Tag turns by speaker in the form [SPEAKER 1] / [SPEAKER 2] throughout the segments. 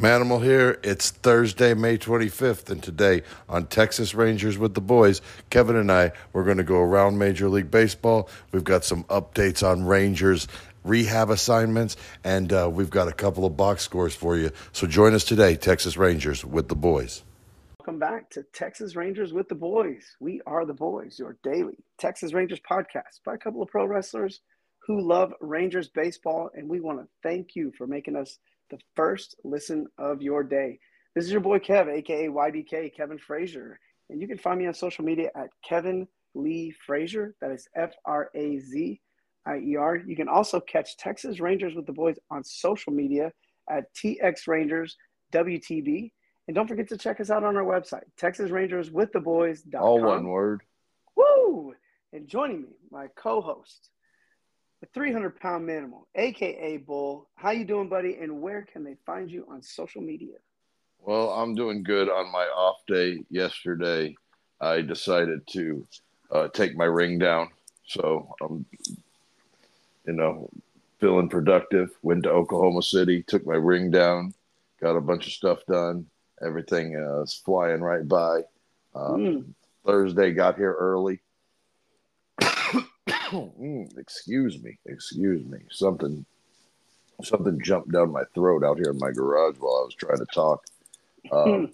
[SPEAKER 1] Manimal here. It's Thursday, May 25th, and today on Texas Rangers with the Boys, Kevin and I, we're going to go around Major League Baseball. We've got some updates on Rangers rehab assignments, and uh, we've got a couple of box scores for you. So join us today, Texas Rangers with the Boys.
[SPEAKER 2] Welcome back to Texas Rangers with the Boys. We are the Boys, your daily Texas Rangers podcast by a couple of pro wrestlers who love Rangers baseball, and we want to thank you for making us – the first listen of your day. This is your boy Kev, aka YBK Kevin Frazier. And you can find me on social media at Kevin Lee Frazier. That is F R A Z I E R. You can also catch Texas Rangers with the boys on social media at TX Rangers WTB. And don't forget to check us out on our website, Texas Rangers with the boys.
[SPEAKER 3] All one word.
[SPEAKER 2] Woo! And joining me, my co-host, the 300 pound Manimal, aka Bull. How you doing, buddy? And where can they find you on social media?
[SPEAKER 3] Well, I'm doing good on my off day yesterday. I decided to uh, take my ring down, so I'm, you know, feeling productive. Went to Oklahoma City, took my ring down, got a bunch of stuff done. Everything uh, is flying right by. Um, mm. Thursday got here early excuse me, excuse me. Something, something jumped down my throat out here in my garage while I was trying to talk. Um,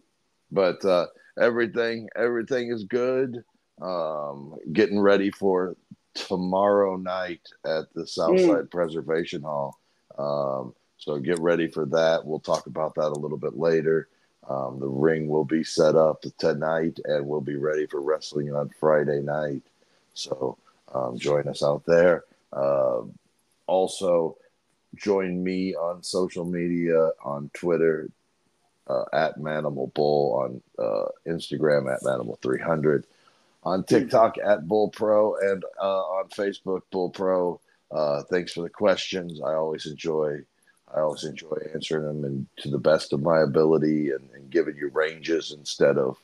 [SPEAKER 3] but uh, everything, everything is good. Um, getting ready for tomorrow night at the Southside mm. Preservation Hall. Um, so get ready for that. We'll talk about that a little bit later. Um, the ring will be set up tonight, and we'll be ready for wrestling on Friday night. So um, join us out there. Uh, also, join me on social media on Twitter uh, at Manimal Bull, on uh, Instagram at Manimal300, on TikTok at Bull Pro, and uh, on Facebook Bull Pro. Uh, thanks for the questions. I always enjoy. I always enjoy answering them and to the best of my ability and, and giving you ranges instead of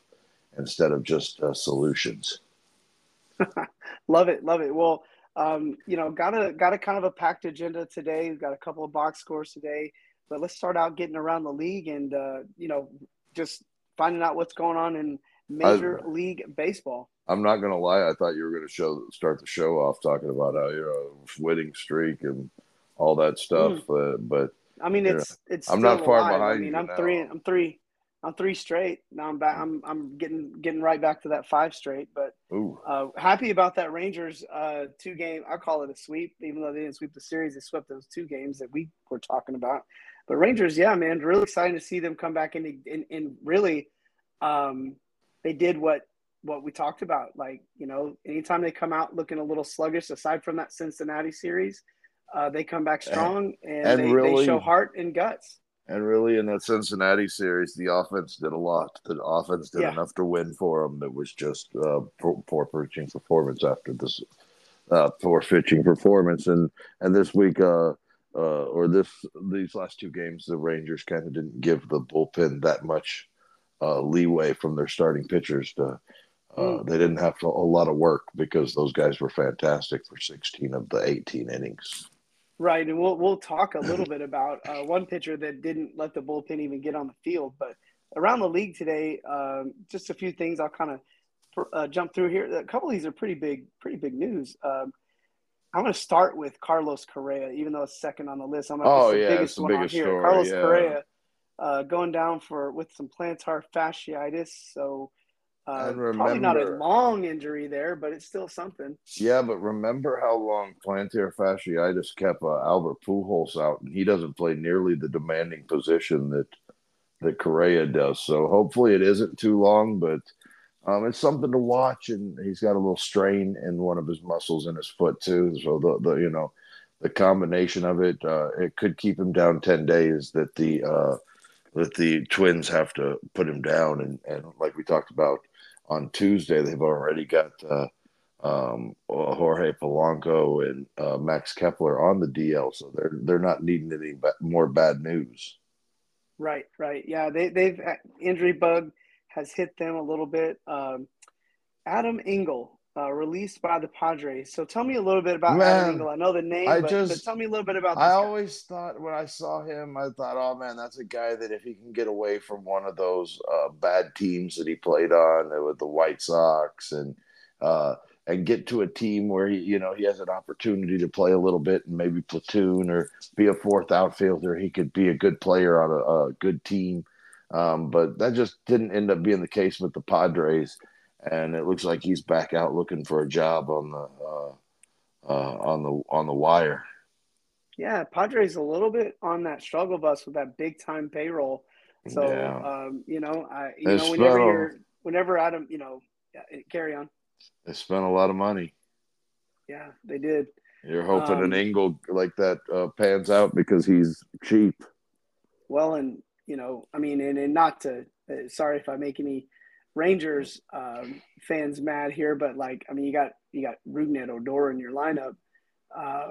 [SPEAKER 3] instead of just uh, solutions.
[SPEAKER 2] love it, love it. Well, um, you know, got a got a kind of a packed agenda today. We've got a couple of box scores today, but let's start out getting around the league and uh, you know just finding out what's going on in Major I, League Baseball.
[SPEAKER 3] I'm not gonna lie. I thought you were gonna show start the show off talking about how you're a winning streak and all that stuff, mm. uh, but
[SPEAKER 2] I mean, it's know, it's. I'm not far alive. behind. I mean, I'm now. three. I'm three. I'm three straight. Now I'm back. I'm I'm getting getting right back to that five straight. But uh, happy about that Rangers uh, two game. I call it a sweep, even though they didn't sweep the series. They swept those two games that we were talking about. But Rangers, yeah, man, really exciting to see them come back and In, in really, um, they did what what we talked about. Like you know, anytime they come out looking a little sluggish, aside from that Cincinnati series, uh, they come back strong and, and they, really, they show heart and guts.
[SPEAKER 3] And really, in that Cincinnati series, the offense did a lot. The offense did yeah. enough to win for them. It was just uh, poor, poor pitching performance after this uh, poor pitching performance. And and this week, uh, uh, or this these last two games, the Rangers kind of didn't give the bullpen that much uh, leeway from their starting pitchers. To uh, mm. they didn't have to, a lot of work because those guys were fantastic for 16 of the 18 innings.
[SPEAKER 2] Right, and we'll we'll talk a little bit about uh, one pitcher that didn't let the bullpen even get on the field. But around the league today, um, just a few things I'll kind of uh, jump through here. A couple of these are pretty big, pretty big news. Um, I'm going to start with Carlos Correa, even though it's second on the list. I'm
[SPEAKER 3] oh the yeah, biggest the biggest one here. Story,
[SPEAKER 2] Carlos
[SPEAKER 3] yeah.
[SPEAKER 2] Correa uh, going down for with some plantar fasciitis, so uh, remember, probably not a long injury there, but it's still something.
[SPEAKER 3] Yeah, but remember how long plantar fasciitis kept uh, Albert Pujols out, and he doesn't play nearly the demanding position that that Correa does. So hopefully it isn't too long, but um, it's something to watch. And he's got a little strain in one of his muscles in his foot too. So the, the you know the combination of it, uh, it could keep him down ten days. That the uh, that the Twins have to put him down, and and like we talked about on Tuesday, they've already got uh, um, Jorge Polanco and uh, Max Kepler on the DL, so they're they're not needing any more bad news.
[SPEAKER 2] Right, right, yeah. They they've injury bug has hit them a little bit. Um, Adam Engel uh, released by the Padres. So tell me a little bit about
[SPEAKER 3] Man,
[SPEAKER 2] Adam Engel. I know the name,
[SPEAKER 3] I
[SPEAKER 2] but,
[SPEAKER 3] just-
[SPEAKER 2] but tell me a little bit about this
[SPEAKER 3] I
[SPEAKER 2] guy.
[SPEAKER 3] always thought when I saw him, I thought, oh man, that's a guy that if he can get away from one of those uh, bad teams that he played on uh, with the White Sox and uh, and get to a team where he, you know, he has an opportunity to play a little bit and maybe platoon or be a fourth outfielder, he could be a good player on a, a good team. Um, but that just didn't end up being the case with the Padres, and it looks like he's back out looking for a job on the uh, uh, on the on the wire.
[SPEAKER 2] Yeah, Padres a little bit on that struggle bus with that big time payroll. So
[SPEAKER 3] Yeah.
[SPEAKER 2] um, you know, I you
[SPEAKER 3] They
[SPEAKER 2] know whenever
[SPEAKER 3] a-
[SPEAKER 2] you're whenever Adam, you know, yeah, carry on.
[SPEAKER 3] They spent a lot of money.
[SPEAKER 2] Yeah, they did.
[SPEAKER 3] You're hoping
[SPEAKER 2] Um,
[SPEAKER 3] an Engel like that uh, pans out because he's cheap.
[SPEAKER 2] Well, and you know, I mean, and, and not to uh, sorry if I make any Rangers um, fans mad here, but like, I mean, you got you got Rougned Odor in your lineup. Uh,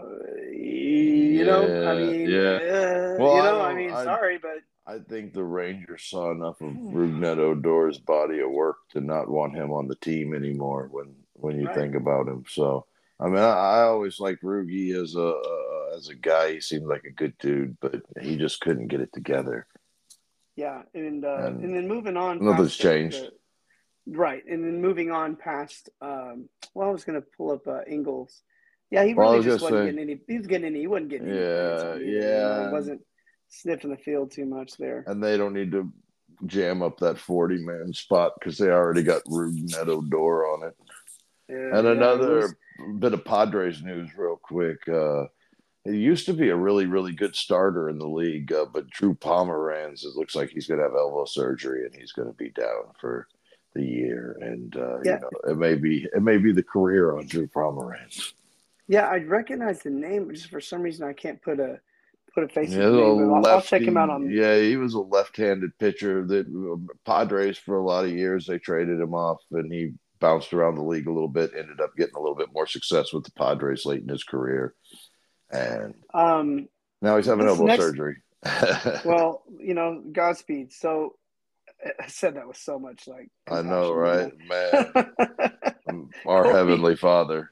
[SPEAKER 2] you know, I
[SPEAKER 3] Yeah,
[SPEAKER 2] mean,
[SPEAKER 3] yeah.
[SPEAKER 2] uh,
[SPEAKER 3] Well,
[SPEAKER 2] you
[SPEAKER 3] I
[SPEAKER 2] know, I,
[SPEAKER 3] don't-
[SPEAKER 2] mean,
[SPEAKER 3] I-
[SPEAKER 2] sorry, but
[SPEAKER 3] I think the Rangers saw enough of. Rougned Odor's body of work to not want him on the team anymore. When when you
[SPEAKER 2] Right.
[SPEAKER 3] think about him, so I mean, I, I always liked Rugi as a uh, as a guy. He seemed like a good dude, but he just couldn't get it together.
[SPEAKER 2] Yeah, and uh,
[SPEAKER 3] And
[SPEAKER 2] and, then moving on.
[SPEAKER 3] nothing's changed.
[SPEAKER 2] the- right, and then moving on past. Um, well, I was going to pull up uh, Ingles. Yeah, he
[SPEAKER 3] Well,
[SPEAKER 2] really
[SPEAKER 3] was
[SPEAKER 2] just wasn't
[SPEAKER 3] say-
[SPEAKER 2] getting any. He was getting any. He wasn't getting any.
[SPEAKER 3] Yeah,
[SPEAKER 2] know,
[SPEAKER 3] yeah.
[SPEAKER 2] He wasn't sniffing the field too much there.
[SPEAKER 3] and they don't need to jam up that 40 man spot because they already got Rougned Odor on it.
[SPEAKER 2] Yeah,
[SPEAKER 3] And
[SPEAKER 2] yeah,
[SPEAKER 3] another
[SPEAKER 2] was-
[SPEAKER 3] bit of Padres news, real quick. Uh, he used to be a really, really good starter in the league, uh, but Drew Pomeranz, it looks like he's going to have elbow surgery and he's going to be down for the year. And uh,
[SPEAKER 2] Yeah.
[SPEAKER 3] you know, it may be it may be the career on Drew Pomeranz.
[SPEAKER 2] yeah, I recognize the name, but just for some reason I can't put a put a face
[SPEAKER 3] Yeah,
[SPEAKER 2] to the name.
[SPEAKER 3] a
[SPEAKER 2] But I'll, check him out on.
[SPEAKER 3] Yeah, he was a left-handed pitcher. That uh, Padres for a lot of years they traded him off, and he bounced around the league a little bit. Ended up getting a little bit more success with the Padres late in his career, and
[SPEAKER 2] Um,
[SPEAKER 3] now he's having elbow
[SPEAKER 2] next-
[SPEAKER 3] surgery.
[SPEAKER 2] well, you know, Godspeed. So I said that with so much like.
[SPEAKER 3] I know, right, man? Our
[SPEAKER 2] Kobe.
[SPEAKER 3] heavenly Father.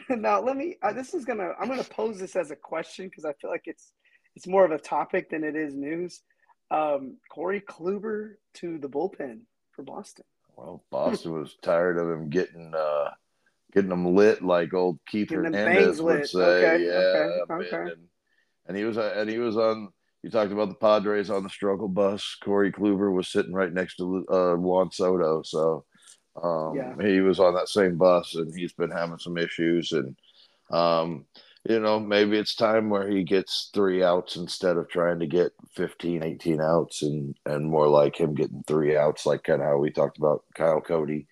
[SPEAKER 2] now let me uh, this is gonna i'm gonna pose this as a question because i feel like it's it's more of a topic than it is news um corey kluber to the bullpen for boston
[SPEAKER 3] Well, Boston was tired of him getting uh getting them lit like old Keith Hernandez would say.
[SPEAKER 2] Okay,
[SPEAKER 3] yeah,
[SPEAKER 2] okay, okay.
[SPEAKER 3] And, and he was uh, and he was on. You talked about the Padres on the struggle bus. Corey Kluber was sitting right next to uh, Juan Soto, so um,
[SPEAKER 2] Yeah.
[SPEAKER 3] he was on that same bus, and he's been having some issues. And um, you know, maybe it's time where he gets three outs instead of trying to get 15, 18 outs, and and more like him getting three outs, like kind of how we talked about Kyle Cody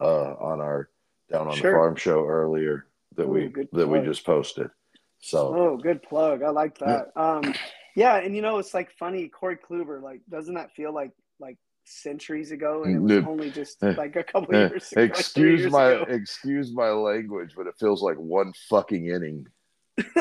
[SPEAKER 3] uh, on our down on
[SPEAKER 2] Sure.
[SPEAKER 3] the farm show earlier that we
[SPEAKER 2] Ooh, good
[SPEAKER 3] that we just posted. So
[SPEAKER 2] oh good plug i like that um yeah and you know it's like funny corey kluber like doesn't that feel like like centuries ago and it was only just like a couple years ago, like
[SPEAKER 3] excuse
[SPEAKER 2] years
[SPEAKER 3] my
[SPEAKER 2] ago.
[SPEAKER 3] excuse my language, but it feels like one fucking inning.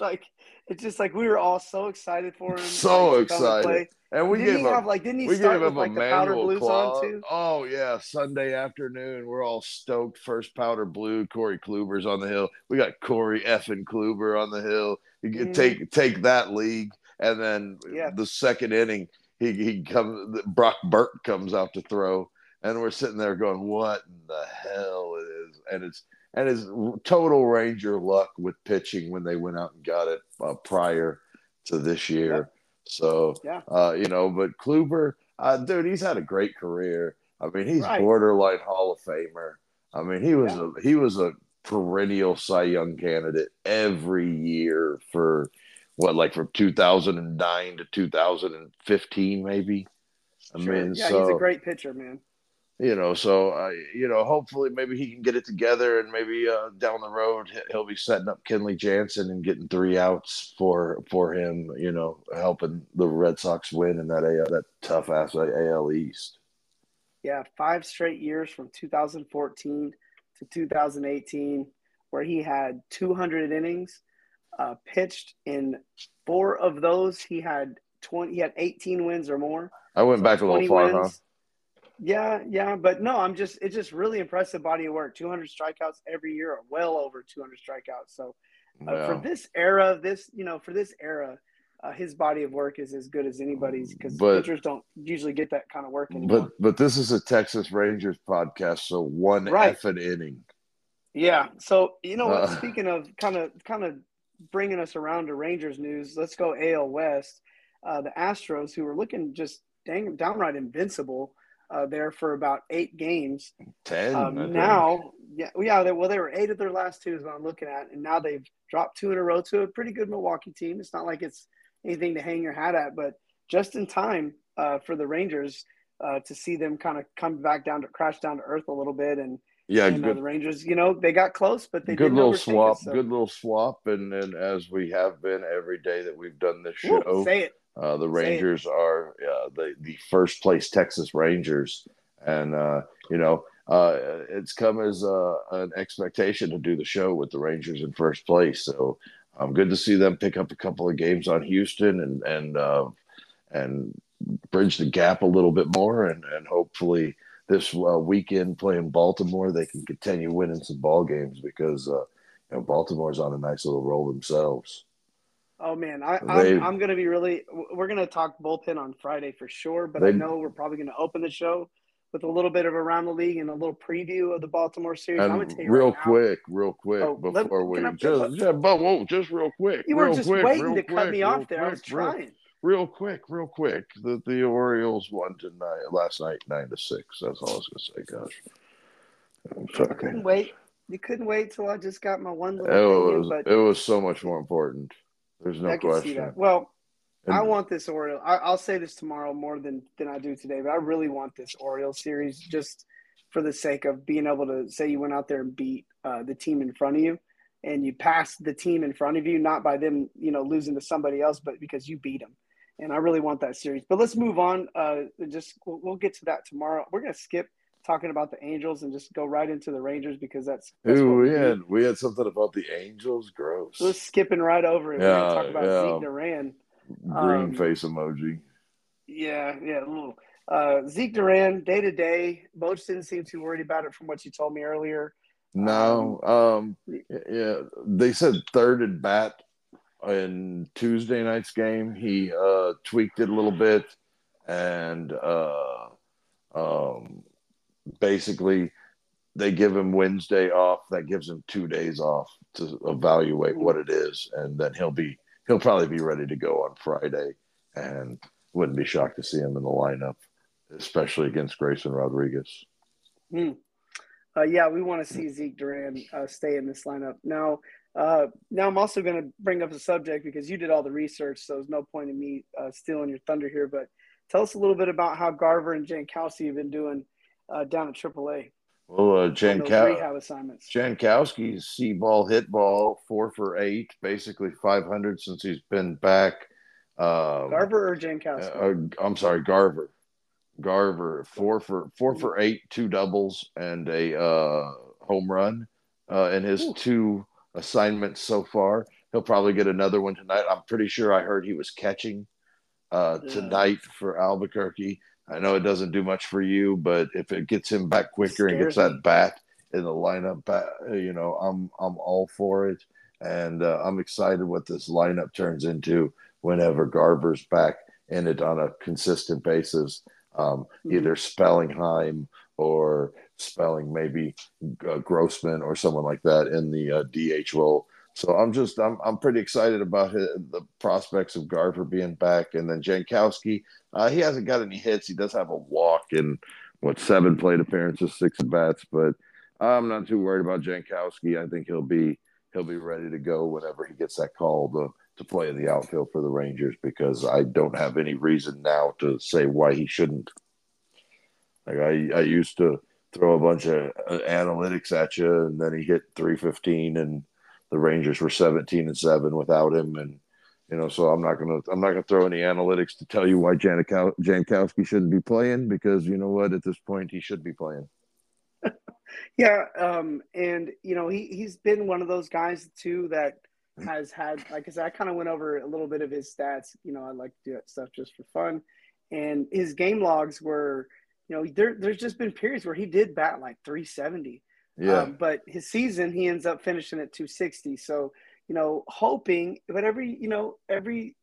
[SPEAKER 2] like it's just like we were all so excited for him
[SPEAKER 3] So
[SPEAKER 2] like, and
[SPEAKER 3] excited. And we
[SPEAKER 2] didn't
[SPEAKER 3] gave him
[SPEAKER 2] have like didn't he
[SPEAKER 3] we
[SPEAKER 2] start
[SPEAKER 3] gave
[SPEAKER 2] with like the powder blues
[SPEAKER 3] claw.
[SPEAKER 2] on too?
[SPEAKER 3] Oh yeah, Sunday afternoon, we're all stoked. First powder blue, Corey Kluber's on the hill. We got Corey effing Kluber on the hill. You
[SPEAKER 2] Mhm.
[SPEAKER 3] take take that league, and then
[SPEAKER 2] Yeah.
[SPEAKER 3] the second inning, he he comes. Brock Burke comes out to throw, and we're sitting there going, "What in the hell it is?" And it's and his total Ranger luck with pitching when they went out and got it uh, prior to this year. So
[SPEAKER 2] Yeah.
[SPEAKER 3] uh, you know, but Kluber, uh, dude, he's had a great career. I mean, he's
[SPEAKER 2] Right.
[SPEAKER 3] borderline Hall of Famer. I mean, he was a he was a perennial Cy Young candidate every year for what, like from 2009 to 2015, maybe. I
[SPEAKER 2] Sure.
[SPEAKER 3] mean,
[SPEAKER 2] yeah,
[SPEAKER 3] so
[SPEAKER 2] he's a great pitcher, man.
[SPEAKER 3] You know, so uh, you know, hopefully, maybe he can get it together, and maybe uh, down the road he- he'll be setting up Kenley Jansen and getting three outs for for him. You know, helping the Red Sox win in that AL, that tough ass AL East.
[SPEAKER 2] Yeah, five straight years from 2014 to 2018, where he had 200 innings, uh, pitched in four of those. He had 20. He had 18 wins or more.
[SPEAKER 3] I went
[SPEAKER 2] So
[SPEAKER 3] back a little
[SPEAKER 2] 20
[SPEAKER 3] far, huh?
[SPEAKER 2] Yeah, yeah, but no, I'm just it's just really impressive body of work. 200 strikeouts every year, or well over 200 strikeouts. So uh, for this era, this you know, for this era, uh, his body of work is as good as anybody's because pitchers don't usually get that kind of work anymore.
[SPEAKER 3] But but this is a Texas Rangers podcast, so one right. effing inning.
[SPEAKER 2] Yeah. So you know what? Uh, Speaking of kind of kind of bringing us around to Rangers news, let's go AL West. Uh, the Astros, who were looking just dang downright invincible uh, there for about eight games.
[SPEAKER 3] Ten um,
[SPEAKER 2] now. Yeah, yeah. They, well, they were eight of their last two is what I'm looking at, and now they've dropped two in a row to a pretty good Milwaukee team. It's not like it's anything to hang your hat at, but just in time uh, for the Rangers uh, to see them kind of come back down to crash down to earth a little bit and
[SPEAKER 3] yeah,
[SPEAKER 2] and, uh, the Rangers, you know, they got close, but they
[SPEAKER 3] good little swap, it, so. good little swap, and and as we have been every day that we've done this show,
[SPEAKER 2] Ooh, say it.
[SPEAKER 3] Uh, the Rangers are uh, the the first place Texas Rangers, and uh, you know uh, it's come as uh, an expectation to do the show with the Rangers in first place. So um, good to see them pick up a couple of games on Houston and and uh, and bridge the gap a little bit more, and and hopefully this uh, weekend playing Baltimore, they can continue winning some ball games because uh, you know Baltimore's on a nice little roll themselves.
[SPEAKER 2] Oh man, I, I'm, I'm going to be really. We're going to talk bullpen on Friday for sure, but they, I know we're probably going to open the show with a little bit of around the league and a little preview of the Baltimore series.
[SPEAKER 3] And real right quick, now, real quick oh, before let, we just, yeah, but whoa, just real quick.
[SPEAKER 2] You
[SPEAKER 3] were
[SPEAKER 2] just
[SPEAKER 3] quick,
[SPEAKER 2] waiting to
[SPEAKER 3] quick,
[SPEAKER 2] cut me off there. Quick, I was trying
[SPEAKER 3] real quick, real quick. The the Orioles won tonight last night nine to six. That's all I was gonna say, gosh.
[SPEAKER 2] I'm sorry. You couldn't wait. You couldn't wait till I just got my one little.
[SPEAKER 3] It was but it was so much more important. There's no I can question.
[SPEAKER 2] Well, and, I want this Oriole. I, will say this tomorrow more than than I do today, but I really want this Oriole series just for the sake of being able to say you went out there and beat uh, the team in front of you and you passed the team in front of you, not by them, you know, losing to somebody else, but because you beat them and I really want that series. But let's move on. Uh, just we'll, we'll, get to that tomorrow. We're gonna skip talking about the Angels and just go right into the Rangers because that's. that's
[SPEAKER 3] Ooh, we, we had we had something about the Angels. Gross.
[SPEAKER 2] We're skipping right over it. Yeah, We're talk about yeah. Zeke Duran.
[SPEAKER 3] Green um, face emoji.
[SPEAKER 2] Yeah, yeah, a little. Uh, Zeke Duran, day to day. Boch didn't seem too worried about it from what you told me earlier.
[SPEAKER 3] No, um, um yeah, they said third at bat in Tuesday night's game, he uh, tweaked it a little bit, and uh, um, basically they give him Wednesday off. That gives him two days off to evaluate what it is, and then he'll be he'll probably be ready to go on Friday. And wouldn't be shocked to see him in the lineup, especially against Grayson Rodriguez.
[SPEAKER 2] Hmm. Uh, yeah, we want to see Zeke Duran uh, stay in this lineup. Now, uh, now I'm also going to bring up a subject because you did all the research, so there's no point in me uh, stealing your thunder here. But tell us a little bit about how Garver and Jankowski have been doing uh, down at AAA.
[SPEAKER 3] Well, uh, Jankow- rehab assignments. Jankowski's see ball, hit ball, four for eight, basically 500 since he's been back.
[SPEAKER 2] Um, Garver or Jankowski?
[SPEAKER 3] Uh, I'm sorry, Garver. Garver, four for four for eight, two doubles and a uh, home run uh, in his Ooh. two assignments so far. He'll probably get another one tonight. I'm pretty sure I heard he was catching uh, tonight for Albuquerque. I know it doesn't do much for you, but if it gets him back quicker and gets that bat in the lineup, you know, I'm I'm all for it, and uh, I'm excited what this lineup turns into whenever Garver's back in it on a consistent basis. Um, mm-hmm. Either Spellingheim or spelling maybe uh, Grossman or someone like that in the uh, DH role. So I'm just I'm I'm pretty excited about his, the prospects of Garver being back, and then Jankowski. Uh, he hasn't got any hits. He does have a walk and what seven plate appearances, six at bats, but I'm not too worried about Jankowski. I think he'll be he'll be ready to go whenever he gets that call to to play in the outfield for the Rangers because I don't have any reason now to say why he shouldn't. Like I I used to throw a bunch of uh, analytics at you, and then he hit 315, and the Rangers were 17 and seven without him, and you know, so I'm not gonna I'm not gonna throw any analytics to tell you why Janikow- Jankowski shouldn't be playing because you know what, at this point he should be playing.
[SPEAKER 2] yeah, um, and you know he he's been one of those guys too that has had like I said, I kind of went over a little bit of his stats. You know, I like to do that stuff just for fun, and his game logs were you know, there, there's just been periods where he did bat like 370.
[SPEAKER 3] Yeah.
[SPEAKER 2] Um, but his season, he ends up finishing at 260. So, you know, hoping, but every, you know, every,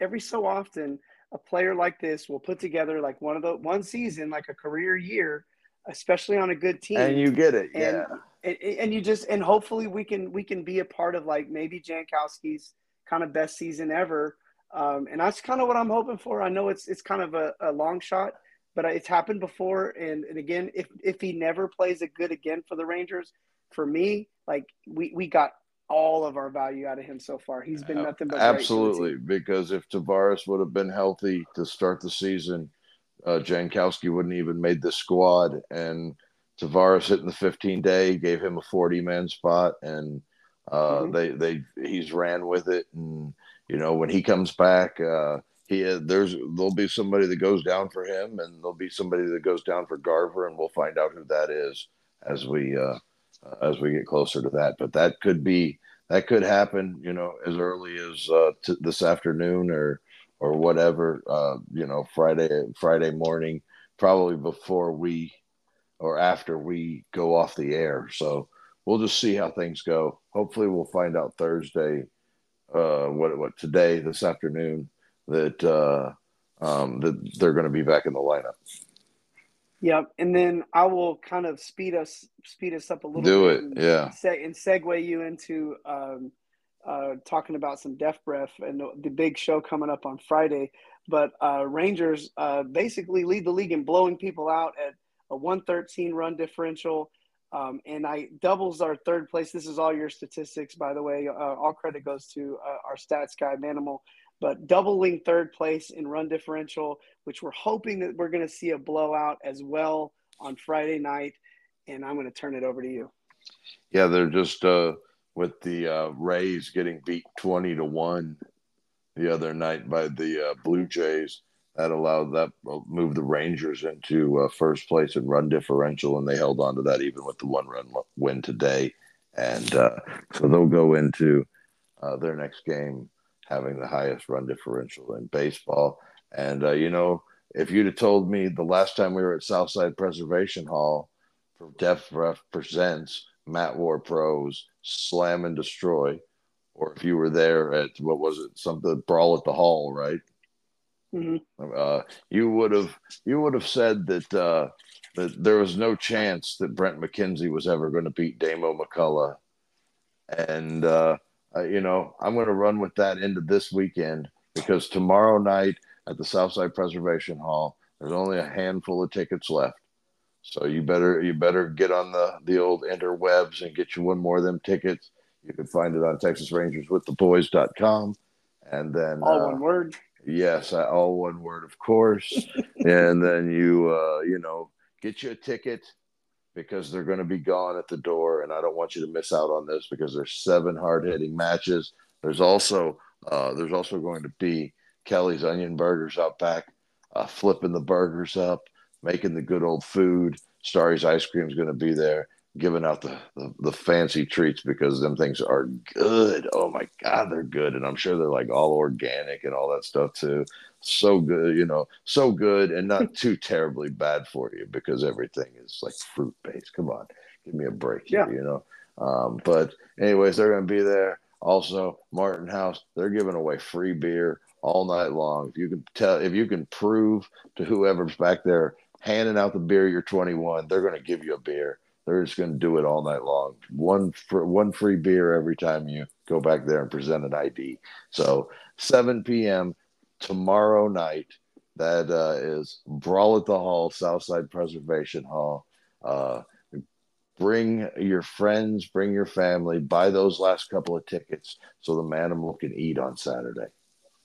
[SPEAKER 2] every so often, a player like this will put together like one of the one season, like a career year, especially on a good team.
[SPEAKER 3] And you get it.
[SPEAKER 2] And,
[SPEAKER 3] yeah.
[SPEAKER 2] And, and you just, and hopefully we can, we can be a part of like maybe Jankowski's kind of best season ever. Um, and that's kind of what I'm hoping for. I know it's, it's kind of a, a long shot, but it's happened before. And, and again, if, if he never plays it good again for the Rangers, for me, like we, we got all of our value out of him so far. He's been nothing but
[SPEAKER 3] absolutely because if Taveras would have been healthy to start the season, uh, Jankowski wouldn't even made the squad. And Taveras hitting the 15 day gave him a 40 man spot, and uh, mm-hmm. they they he's ran with it. And you know when he comes back, uh, he there's there'll be somebody that goes down for him, and there'll be somebody that goes down for Garver, and we'll find out who that is as we uh, as we get closer to that. But that could be that could happen, you know, as early as uh, t- this afternoon or or whatever, uh, you know, Friday Friday morning, probably before we or after we go off the air. So we'll just see how things go. Hopefully, we'll find out Thursday, uh, what what today this afternoon that uh, um, that they're going to be back in the lineup.
[SPEAKER 2] Yep, and then I will kind of speed us speed us up a little.
[SPEAKER 3] Do it,
[SPEAKER 2] and,
[SPEAKER 3] yeah.
[SPEAKER 2] Se- and segue you into um, uh, talking about some Def Breath and the, the, big show coming up on Friday. But uh, Rangers uh, basically lead the league in blowing people out at a 113 run differential. Um, and I doubles our third place. This is all your statistics, by the way. Uh, all credit goes to uh, our stats guy, Manimal but doubling third place in run differential, which we're hoping that we're going to see a blowout as well on Friday night. And I'm going to turn it over to you.
[SPEAKER 3] Yeah, they're just uh, with the uh, Rays getting beat 20 to 1 the other night by the uh, Blue Jays. That allowed that uh, move the Rangers into uh, first place in run differential, and they held on to that even with the one run win today. And uh, so they'll go into their next game having the highest run differential in baseball. And, uh, you know, if you'd have told me the last time we were at Southside Preservation Hall for Def Ref Presents Matt War Pros Slam and Destroy, or if you were there at what was it, something Brawl at the Hall, right?
[SPEAKER 2] Mm-hmm.
[SPEAKER 3] Uh, you would have you would have said that uh, that there was no chance that Brent McKenzie was ever going to beat Damo McCullough, and uh, uh, you know, I'm going to run with that into this weekend because tomorrow night at the Southside Preservation Hall, there's only a handful of tickets left. So you better you better get on the the old interwebs and get you one more of them tickets. You can find it on TexasRangersWithTheBoys.com, and then
[SPEAKER 2] all uh, one word.
[SPEAKER 3] Yes, all one word, of course. and then you uh, you know get you a ticket because they're going to be gone at the door, and I don't want you to miss out on this because there's seven hard hitting matches. There's also uh, there's also going to be Kelly's Onion Burgers out back, uh, flipping the burgers up, making the good old food. Starry's Ice Cream is going to be there, giving out the, the, the fancy treats because them things are good. Oh my God, they're good, and I'm sure they're like all organic and all that stuff too so good, you know, so good and not too terribly bad for you because everything is like fruit based. Come on, give me a break, yeah. you know. Um, but anyways, they're going to be there. Also, Martin House, they're giving away free beer all night long. If you can tell, if you can prove to whoever's back there handing out the beer, you're 21, they're going to give you a beer. They're just going to do it all night long. One for one free beer every time you go back there and present an ID. So 7 p.m tomorrow night. That uh, is Brawl at the Hall, Southside Preservation Hall. Uh, bring your friends, bring your family, buy those last couple of tickets so the manimal can eat on Saturday.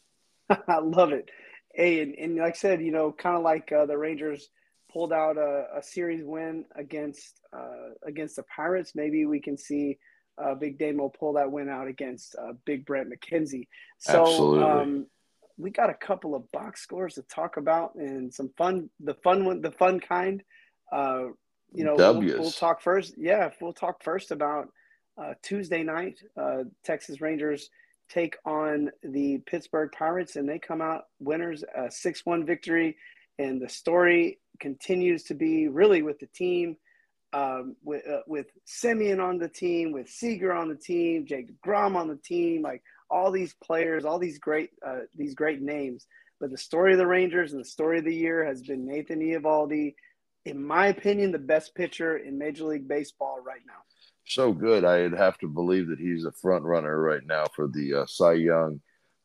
[SPEAKER 2] I love it. Hey, and, and, like I said, you know, kind of like uh, the Rangers pulled out a, a series win against uh, against the Pirates. Maybe we can see uh, Big Damo pull that win out against uh, Big Brent McKenzie. So,
[SPEAKER 3] Absolutely.
[SPEAKER 2] Um, we got a couple of box scores to talk about and some fun, the fun one, the fun kind. Uh, you know, we'll, we'll, talk first. Yeah, we'll talk first about uh, Tuesday night. Uh, Texas Rangers take on the Pittsburgh Pirates, and they come out winners, a six-one victory. And the story continues to be really with the team, um, with uh, with Semien on the team, with Seager on the team, Jake Grom on the team, like all these players, all these great uh, these great names. But the story of the Rangers and the story of the year has been Nathan Eovaldi, in my opinion, the best pitcher in Major League Baseball right now.
[SPEAKER 3] So good, I'd have to believe that he's a front runner right now for the uh, Cy Young.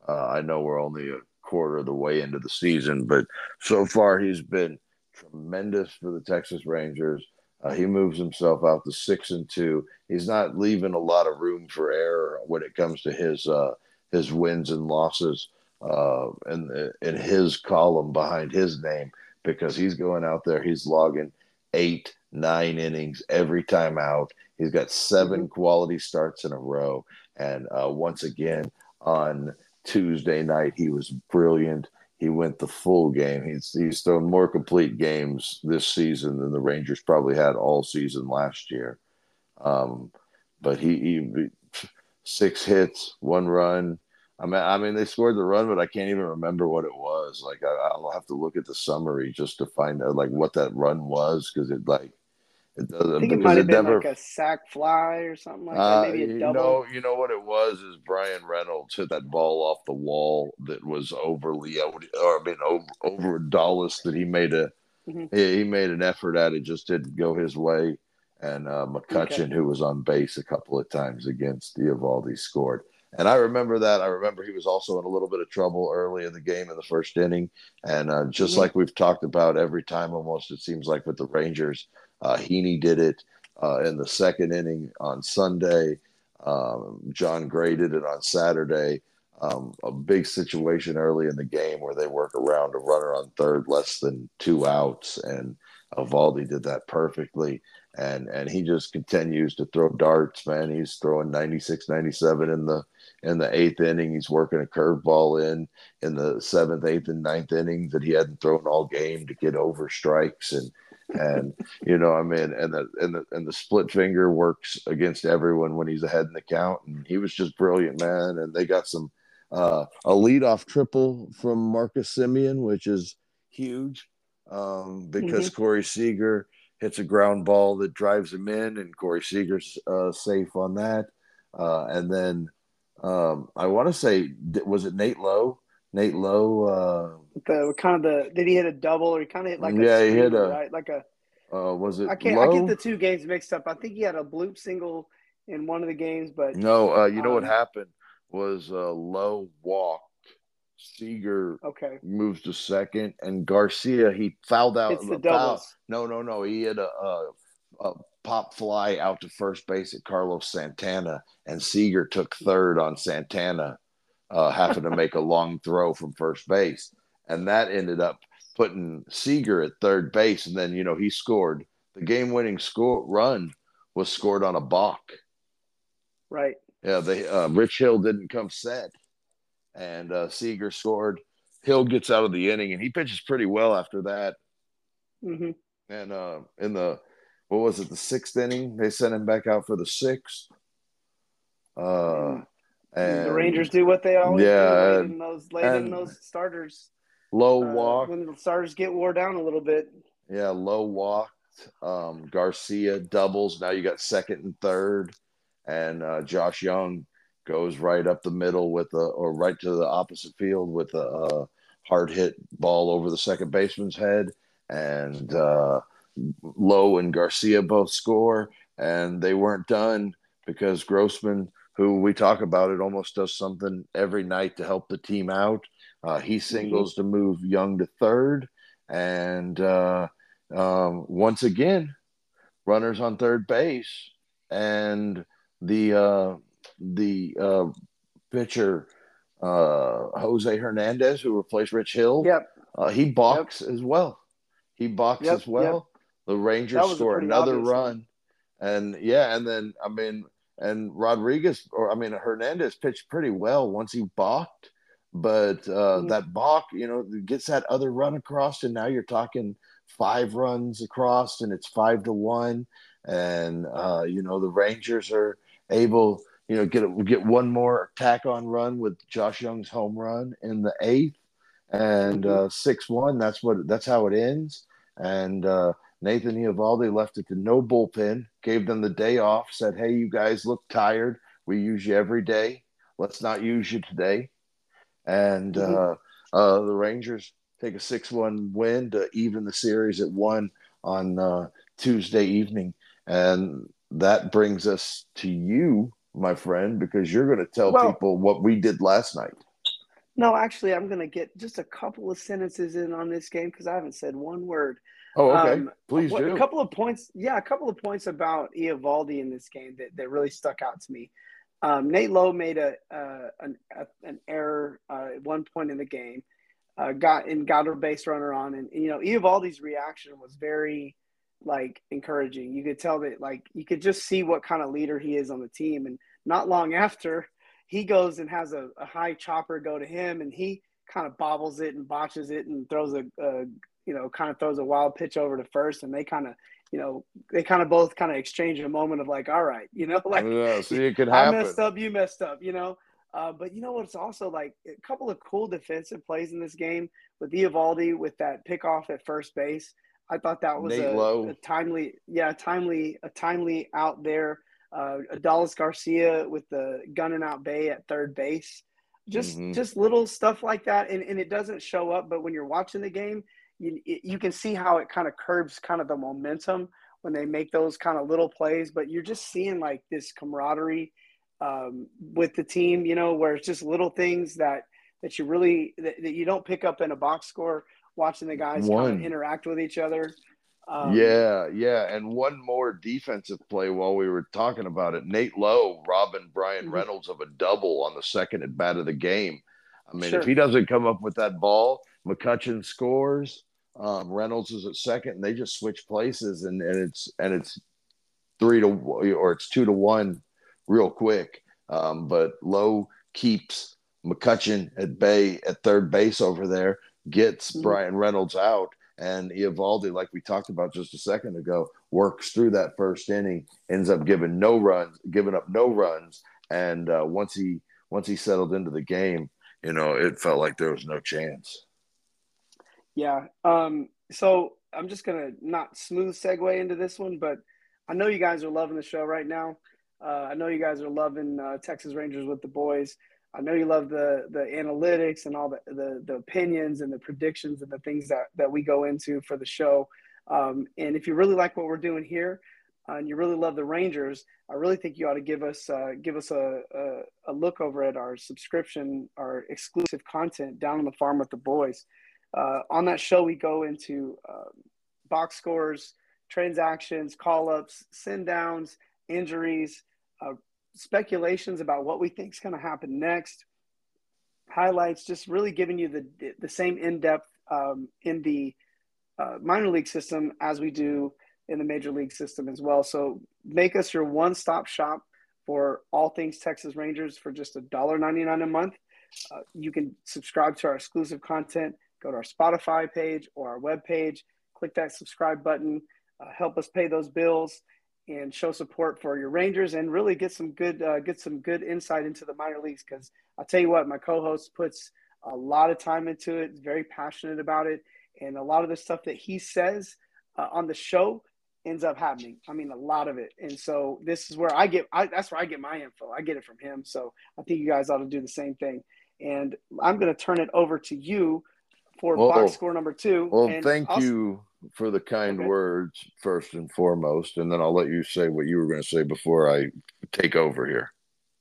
[SPEAKER 3] Uh, I know we're only a quarter of the way into the season, but so far he's been tremendous for the Texas Rangers. Uh, he moves himself out to six and two. He's not leaving a lot of room for error when it comes to his uh, his wins and losses uh, in in his column behind his name because he's going out there. He's logging eight, nine innings every time out. He's got 7 mm-hmm. quality starts in a row, and uh, once again on Tuesday night. He was brilliant. He went the full game. He's he's thrown more complete games this season than the Rangers probably had all season last year. Um, but he, he six hits, one run. I mean, I mean, they scored the run, but I can't even remember what it was. Like, I, will have to look at the summary just to find out like what that run was because it like
[SPEAKER 2] it doesn't. I think it might have been like a sac fly or something like uh, that. Maybe a double.
[SPEAKER 3] Know, you know what it was is Bryan Reynolds hit that ball off the wall that was overly, or I mean, over, over Dallas that he made a mm-hmm. he, he, made an effort at it, just didn't go his way. And uh, McCutchen, okay. who was on base a couple of times against Eovaldi, scored. And I remember that. I remember he was also in a little bit of trouble early in the game in the first inning. And uh, just mm-hmm. like we've talked about every time almost, it seems like with the Rangers, uh, Heaney did it uh, in the second inning on Sunday. Um, Jon Gray did it on Saturday. Um, a big situation early in the game where they work around a runner on third, less than two outs, and Eovaldi did that perfectly. And and he just continues to throw darts, man. He's throwing 96, 97 in the in the eighth inning. He's working a curveball in in the seventh, eighth, and ninth innings that he hadn't thrown all game to get over strikes and and you know, I mean, and the and the and the split finger works against everyone when he's ahead in the count, and he was just brilliant, man. And they got some uh, a leadoff triple from Marcus Semien, which is huge um, because mm-hmm. Corey Seager hits a ground ball that drives him in, and Corey Seager's uh, safe on that. Uh, and then um, I want to say, was it Nate Lowe? Nate Lowe. Uh,
[SPEAKER 2] the kind of the did he hit a double or he kind of hit like
[SPEAKER 3] yeah
[SPEAKER 2] a
[SPEAKER 3] he hit a
[SPEAKER 2] right like a
[SPEAKER 3] uh, was it
[SPEAKER 2] I can't
[SPEAKER 3] Lowe?
[SPEAKER 2] I get the two games mixed up. I think he had a bloop single in one of the games, but
[SPEAKER 3] no, uh, you know um, what happened was uh, Lowe walked. Seager
[SPEAKER 2] okay
[SPEAKER 3] moves to second, and Garcia he fouled out.
[SPEAKER 2] It's the doubles.
[SPEAKER 3] No, no, no. He had a, a, a pop fly out to first base at Carlos Santana, and Seager took third on Santana uh, having to make a long throw from first base. And that ended up putting Seager at third base. And then, you know, he scored the game winning score run was scored on a balk.
[SPEAKER 2] Right.
[SPEAKER 3] Yeah. They, uh, Rich Hill didn't come set and uh, Seager scored. Hill gets out of the inning and he pitches pretty well after that.
[SPEAKER 2] Mm-hmm.
[SPEAKER 3] And uh, in the, what was it, the sixth inning, they sent him back out for the sixth. Uh.
[SPEAKER 2] And the Rangers do what they always yeah, do, late in those late in those starters.
[SPEAKER 3] Lowe uh, walk
[SPEAKER 2] when the starters get wore down a little bit.
[SPEAKER 3] Yeah, Lowe walked. Um, Garcia doubles. Now you got second and third, and uh, Josh Young goes right up the middle with a or right to the opposite field with a, a hard hit ball over the second baseman's head, and uh, Lowe and Garcia both score, and they weren't done because Grossman who we talk about it almost does something every night to help the team out. Uh, he mm-hmm. singles mm-hmm. to move Young to third, and uh, um, once again, runners on third base, and the uh, the uh, pitcher uh, Jose Hernandez, who replaced Rich Hill,
[SPEAKER 2] yep,
[SPEAKER 3] uh, he balks yep. as well. He balks yep, as well. The Rangers score another run, and yeah, and then I mean and Rodriguez, or I mean Hernandez, pitched pretty well once he balked, but uh, mm-hmm. that balk, you know, gets that other run across, and now you're talking five runs across, and it's five to one, and uh, you know the Rangers are able, you know, get get one more tack on run with Josh Young's home run in the eighth, and mm-hmm. uh, six one. That's what that's how it ends, and uh, Nathan Eovaldi left it to no bullpen, gave them the day off, said, "Hey, you guys look tired. We use you every day. Let's not use you today." And mm-hmm. uh, uh, the Rangers take a six-one win to even the series at one on uh, Tuesday evening, and that brings us to you, my friend, because you're going to tell well, people what we did last night.
[SPEAKER 2] No, actually, I'm going to get just a couple of sentences in on this game because I haven't said one word.
[SPEAKER 3] Oh, okay. Um, Please do.
[SPEAKER 2] A couple of points. Yeah, a couple of points about Eovaldi in this game that, that really stuck out to me. Um, Nate Lowe made a, uh, an, a, an error uh, at one point in the game, uh, got and got a base runner on, and, and you know Eovaldi's reaction was very like encouraging. You could tell that like you could just see what kind of leader he is on the team. And not long after, he goes and has a, a high chopper go to him, and he kind of bobbles it and botches it and throws a, a you know kind of throws a wild pitch over to first, and they kind of you know they kind of both kind of exchange a moment of like, all right, you know, like
[SPEAKER 3] yeah, see it could happen.
[SPEAKER 2] I messed up, you messed up, you know. Uh, but you know what's also like a couple of cool defensive plays in this game with Eovaldi with that pickoff at first base. I thought that was a, a, timely, yeah, timely, a timely out there. Uh, Adolis Garcia with the gunning out Bay at third base, just mm-hmm. just little stuff like that, and, and it doesn't show up. But when you're watching the game, you you can see how it kind of curbs kind of the momentum when they make those kind of little plays. But you're just seeing like this camaraderie um, with the team, you know, where it's just little things that that you really that, that you don't pick up in a box score watching the guys kind of interact with each other.
[SPEAKER 3] Um, yeah, yeah, and one more defensive play while we were talking about it. Nate Lowe robbing Bryan mm-hmm. Reynolds of a double on the second at bat of the game. I mean, sure. if he doesn't come up with that ball, McCutchen scores. Um, Reynolds is at second, and they just switch places, and, and it's and it's three to or it's two to one, real quick. Um, but Lowe keeps McCutchen at bay at third base over there gets mm-hmm. Bryan Reynolds out, and Eovaldi, like we talked about just a second ago, works through that first inning, ends up giving no runs, giving up no runs, and uh, once he once he settled into the game, you know, it felt like there was no chance.
[SPEAKER 2] Yeah. Um, so I'm just gonna not smooth segue into this one, but I know you guys are loving the show right now. Uh, I know you guys are loving uh, Texas Rangers with the boys. I know you love the the analytics and all the, the, the opinions and the predictions and the things that that we go into for the show. Um, and if you really like what we're doing here, uh, and you really love the Rangers, I really think you ought to give us uh, give us a, a, a, look over at our subscription, our exclusive content down on the farm with the boys. Uh, on that show, we go into um, box scores, transactions, call ups, send downs, injuries, uh, speculations about what we think is going to happen next, highlights, just really giving you the the same in depth um, in the uh, minor league system as we do in the major league system as well. So make us your one stop shop for all things Texas Rangers for just a dollar ninety nine a month. Uh, you can subscribe to our exclusive content. Go to our Spotify page or our web page. Click that subscribe button. Uh, help us pay those bills and show support for your Rangers and really get some good uh, get some good insight into the minor leagues because I'll tell you what my co-host puts a lot of time into it. Very passionate about it, and a lot of the stuff that he says uh, on the show ends up happening. I mean, a lot of it. And so this is where I get I, that's where I get my info. I get it from him. So I think you guys ought to do the same thing. And I'm going to turn it over to you for well, box score number two.
[SPEAKER 3] Well, thank I'll, you for the kind okay. words first and foremost, and then I'll let you say what you were going to say before I take over here.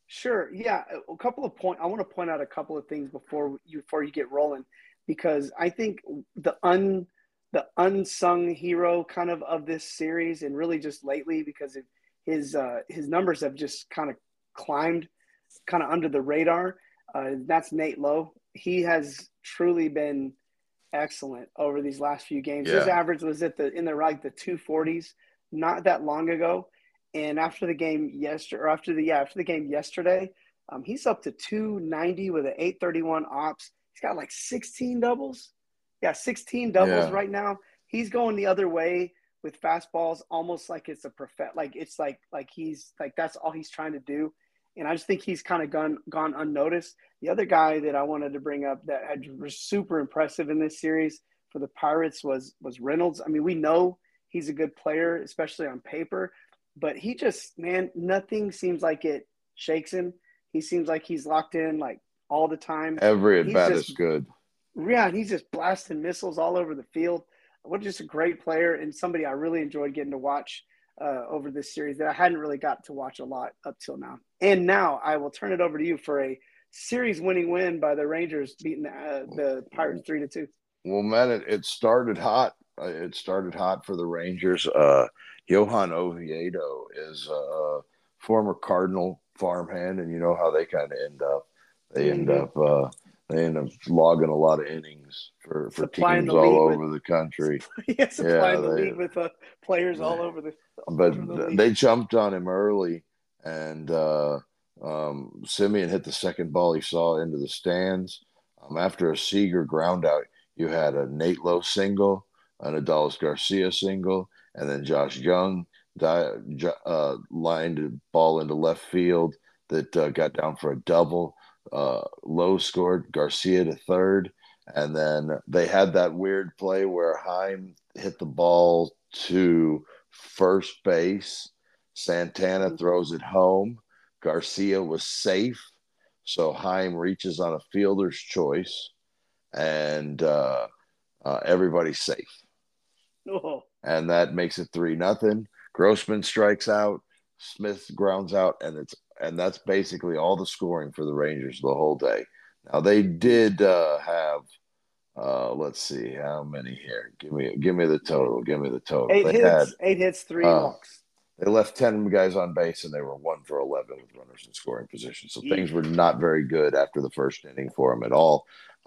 [SPEAKER 2] Sure. Yeah, a couple of point. I want to point out a couple of things before you before you get rolling, because I think the un the unsung hero kind of of this series, and really just lately, because of his uh, his numbers have just kind of climbed, kind of under the radar. Uh, that's Nate Lowe. He has truly been excellent over these last few games. Yeah. His average was at the in the like the 240s not that long ago. And after the game yesterday, or after the yeah after the game yesterday, um, he's up to 290 with an 831 ops. He's got like 16 doubles. Yeah, 16 doubles yeah. right now. He's going the other way with fastballs, almost like it's a perfect, Like it's like like he's like that's all he's trying to do and I just think he's kind of gone gone unnoticed. The other guy that I wanted to bring up that had, was super impressive in this series for the Pirates was was Reynolds. I mean, we know he's a good player, especially on paper, but he just man, nothing seems like it shakes him. He seems like he's locked in like all the time.
[SPEAKER 3] Every at bat is good.
[SPEAKER 2] Yeah, he's just blasting missiles all over the field. What just a great player and somebody I really enjoyed getting to watch uh, over this series that I hadn't really got to watch a lot up till now. And now I will turn it over to you for a series-winning win by the Rangers beating uh, the Pirates three to two.
[SPEAKER 3] Well, man, it, it started hot. Uh, it started hot for the Rangers. Uh, Johan Oviedo is a former Cardinal farmhand, and you know how they kind of end up. They mm-hmm. end up uh, they end up logging a lot of innings for, for teams all over with, the country.
[SPEAKER 2] yeah, supplying yeah, the they, league with uh, players all over the.
[SPEAKER 3] All but over the they jumped on him early, and uh, um, Semien hit the second ball he saw into the stands. Um, after a Seager ground out, you had a Nate Lowe single, an Adolis Garcia single, and then Josh Jung uh, lined a ball into left field that uh, got down for a double. Uh, Lowe scored, Garcia to third, and then they had that weird play where Heim hit the ball to first base. Santana mm-hmm. throws it home. Garcia was safe, so Heim reaches on a fielder's choice, and uh, uh, everybody's safe. Oh. And that makes it three nothing. Grossman strikes out. Smith grounds out, and it's and that's basically all the scoring for the Rangers the whole day. Now they did uh, have, uh, let's see how many here. Give me give me the total. Give me the total.
[SPEAKER 2] Eight
[SPEAKER 3] they
[SPEAKER 2] hits, had, eight hits, three uh, walks.
[SPEAKER 3] They left ten guys on base, and they were one for eleven with runners in scoring position. So yeah. things were not very good after the first inning for them at all.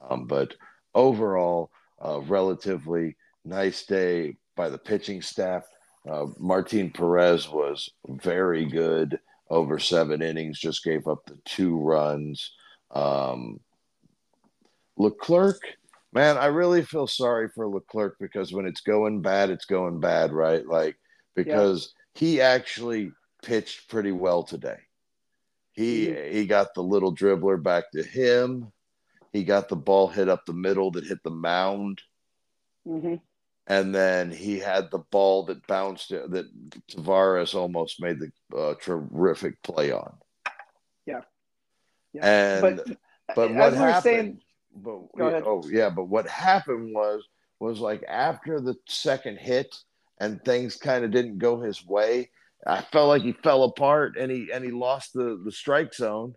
[SPEAKER 3] Um, but overall, uh, relatively nice day by the pitching staff. Uh, Martin Perez was very good over seven innings, just gave up the two runs. Um, Leclerc, man, I really feel sorry for Leclerc because when it's going bad, it's going bad, right? Like, because yeah. he actually pitched pretty well today. He mm-hmm. he got the little dribbler back to him. He got the ball hit up the middle that hit the mound. Mm-hmm and then he had the ball that bounced that Taveras almost made the uh, terrific play on.
[SPEAKER 2] Yeah,
[SPEAKER 3] yeah. And but, but what happened? Saying, but oh yeah, but what happened was was like after the second hit and things kind of didn't go his way. I felt like he fell apart and he and he lost the the strike zone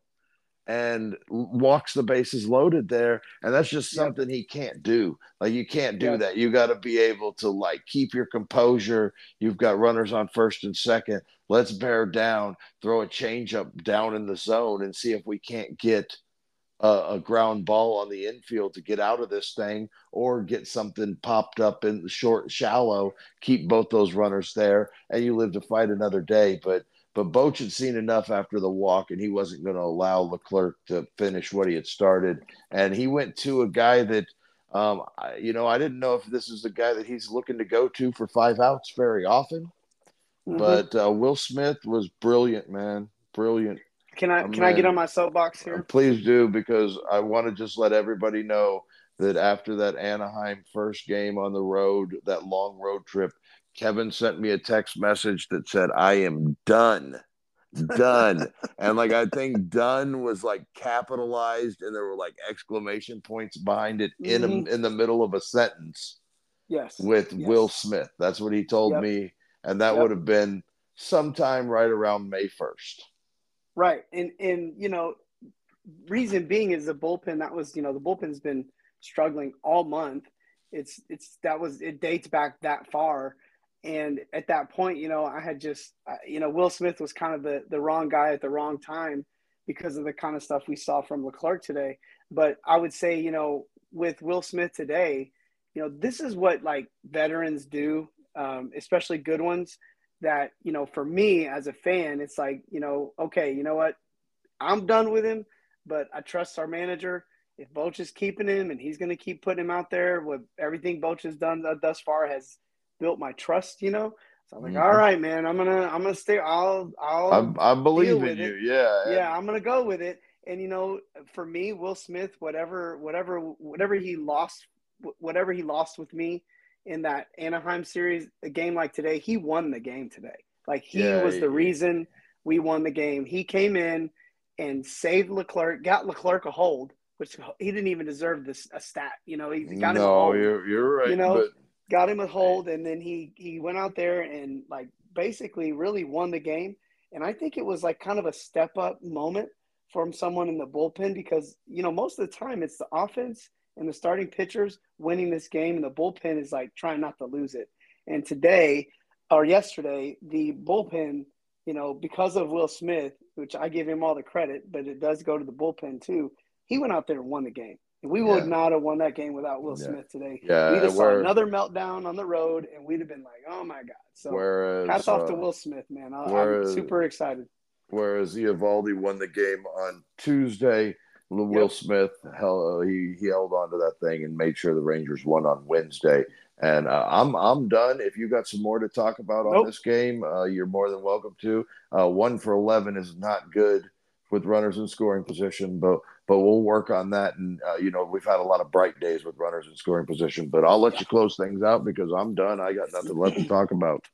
[SPEAKER 3] and walks the bases loaded there. And that's just something yep. he can't do. Like you can't do yep. that. You got to be able to like keep your composure. You've got runners on first and second. Let's bear down throw a changeup down in the zone and see if we can't get a, a ground ball on the infield to get out of this thing or get something popped up in the short shallow. Keep both those runners there and you live to fight another day. But but Boch had seen enough after the walk, and he wasn't going to allow Leclerc to finish what he had started. And he went to a guy that, um, I, you know, I didn't know if this is the guy that he's looking to go to for five outs very often. Mm-hmm. But uh, Will Smith was brilliant, man, brilliant.
[SPEAKER 2] Can I can I get on my soapbox here?
[SPEAKER 3] Please do because I want to just let everybody know that after that Anaheim first game on the road, that long road trip, Kevin sent me a text message that said, I am done. Done. and like I think done was like capitalized and there were like exclamation points behind it in mm-hmm. a, in the middle of a sentence.
[SPEAKER 2] Yes.
[SPEAKER 3] With
[SPEAKER 2] yes.
[SPEAKER 3] Will Smith. That's what he told yep. me. And that yep. would have been sometime right around May 1st.
[SPEAKER 2] Right. And and you know, reason being is the bullpen that was, you know, the bullpen's been struggling all month. It's it's that was it dates back that far and at that point, you know, I had just, you know, Will Smith was kind of the the wrong guy at the wrong time because of the kind of stuff we saw from Leclerc today. But I would say, you know, with Will Smith today, you know, this is what like veterans do, um, especially good ones. That you know, for me as a fan, it's like, you know, okay, you know what, I'm done with him, but I trust our manager. If Boch is keeping him and he's going to keep putting him out there, with everything Boch has done thus far has built my trust, you know. So I'm like, mm-hmm. all right, man, I'm gonna I'm gonna stay. I'll I'll
[SPEAKER 3] I, I believe in you.
[SPEAKER 2] It.
[SPEAKER 3] Yeah,
[SPEAKER 2] yeah, I'm gonna go with it. And you know, for me, Will Smith, whatever whatever whatever he lost whatever he lost with me in that Anaheim series, a game like today, he won the game today. Like he yeah, was the reason we won the game. He came in and saved Leclerc, got Leclerc a hold, which he didn't even deserve this a stat. You know, he got him. No,
[SPEAKER 3] you're you're right.
[SPEAKER 2] You know, but... got him a hold, and then he he went out there and like basically really won the game. And I think it was like kind of a step up moment from someone in the bullpen because you know most of the time it's the offense and the starting pitchers winning this game, and the bullpen is like trying not to lose it. And today or yesterday, the bullpen, you know, because of Will Smith, which I give him all the credit, but it does go to the bullpen too. He went out there and won the game. We would yeah. not have won that game without Will yeah. Smith today.
[SPEAKER 3] Yeah,
[SPEAKER 2] we'd have saw another meltdown on the road, and we'd have been like, "Oh my god!" So, whereas, hats off uh, to Will Smith, man. I, whereas, I'm super excited.
[SPEAKER 3] Whereas Eovaldi won the game on Tuesday, Will yep. Smith held, uh, he he held on to that thing and made sure the Rangers won on Wednesday. And uh, I'm I'm done. If you got some more to talk about on nope. this game, uh, you're more than welcome to. Uh, one for eleven is not good with runners in scoring position, but but we'll work on that. And uh, you know we've had a lot of bright days with runners in scoring position. But I'll let you close things out because I'm done. I got nothing left to talk about.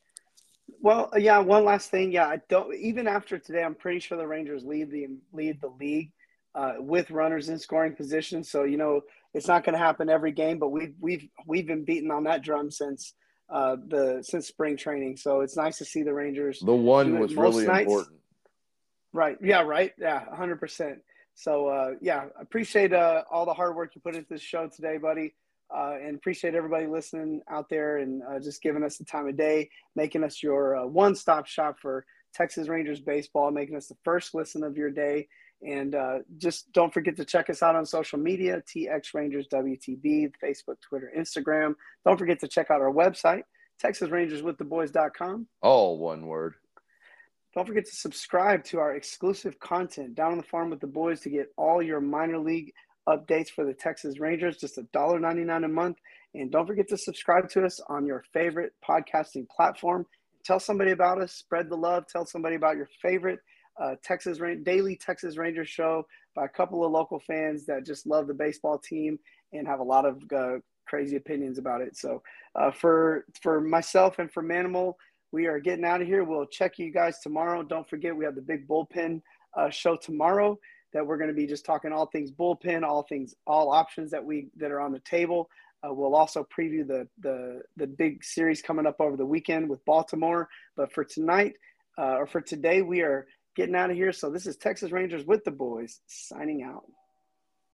[SPEAKER 2] Well, yeah. One last thing. Yeah, I don't. Even after today, I'm pretty sure the Rangers lead the lead the league uh, with runners in scoring position. So you know it's not going to happen every game, but we've we've we've been beating on that drum since uh, the since spring training. So it's nice to see the Rangers.
[SPEAKER 3] The one was really nights. important.
[SPEAKER 2] Right. Yeah. Right. Yeah. Hundred percent. So uh, yeah, appreciate uh, all the hard work you put into this show today, buddy. Uh, and appreciate everybody listening out there and uh, just giving us the time of day, making us your uh, one-stop shop for Texas Rangers baseball, making us the first listen of your day. And uh, just don't forget to check us out on social media TX Rangers WTB, Facebook, Twitter, Instagram. Don't forget to check out our website, TexasRangersWithTheBoys.com.
[SPEAKER 3] All one word.
[SPEAKER 2] Don't forget to subscribe to our exclusive content down on the farm with the boys to get all your minor league updates for the Texas Rangers, just $1.99 a month. And don't forget to subscribe to us on your favorite podcasting platform. Tell somebody about us, spread the love, tell somebody about your favorite uh, Texas daily Texas Rangers show by a couple of local fans that just love the baseball team and have a lot of uh, crazy opinions about it. So uh, for for myself and for Manimal, we are getting out of here. We'll check you guys tomorrow. Don't forget we have the big bullpen uh, show tomorrow that we're going to be just talking all things bullpen, all things, all options that we that are on the table. Uh, we'll also preview the the the big series coming up over the weekend with Baltimore. But for tonight uh, or for today, we are getting out of here. So this is Texas Rangers with the boys signing out.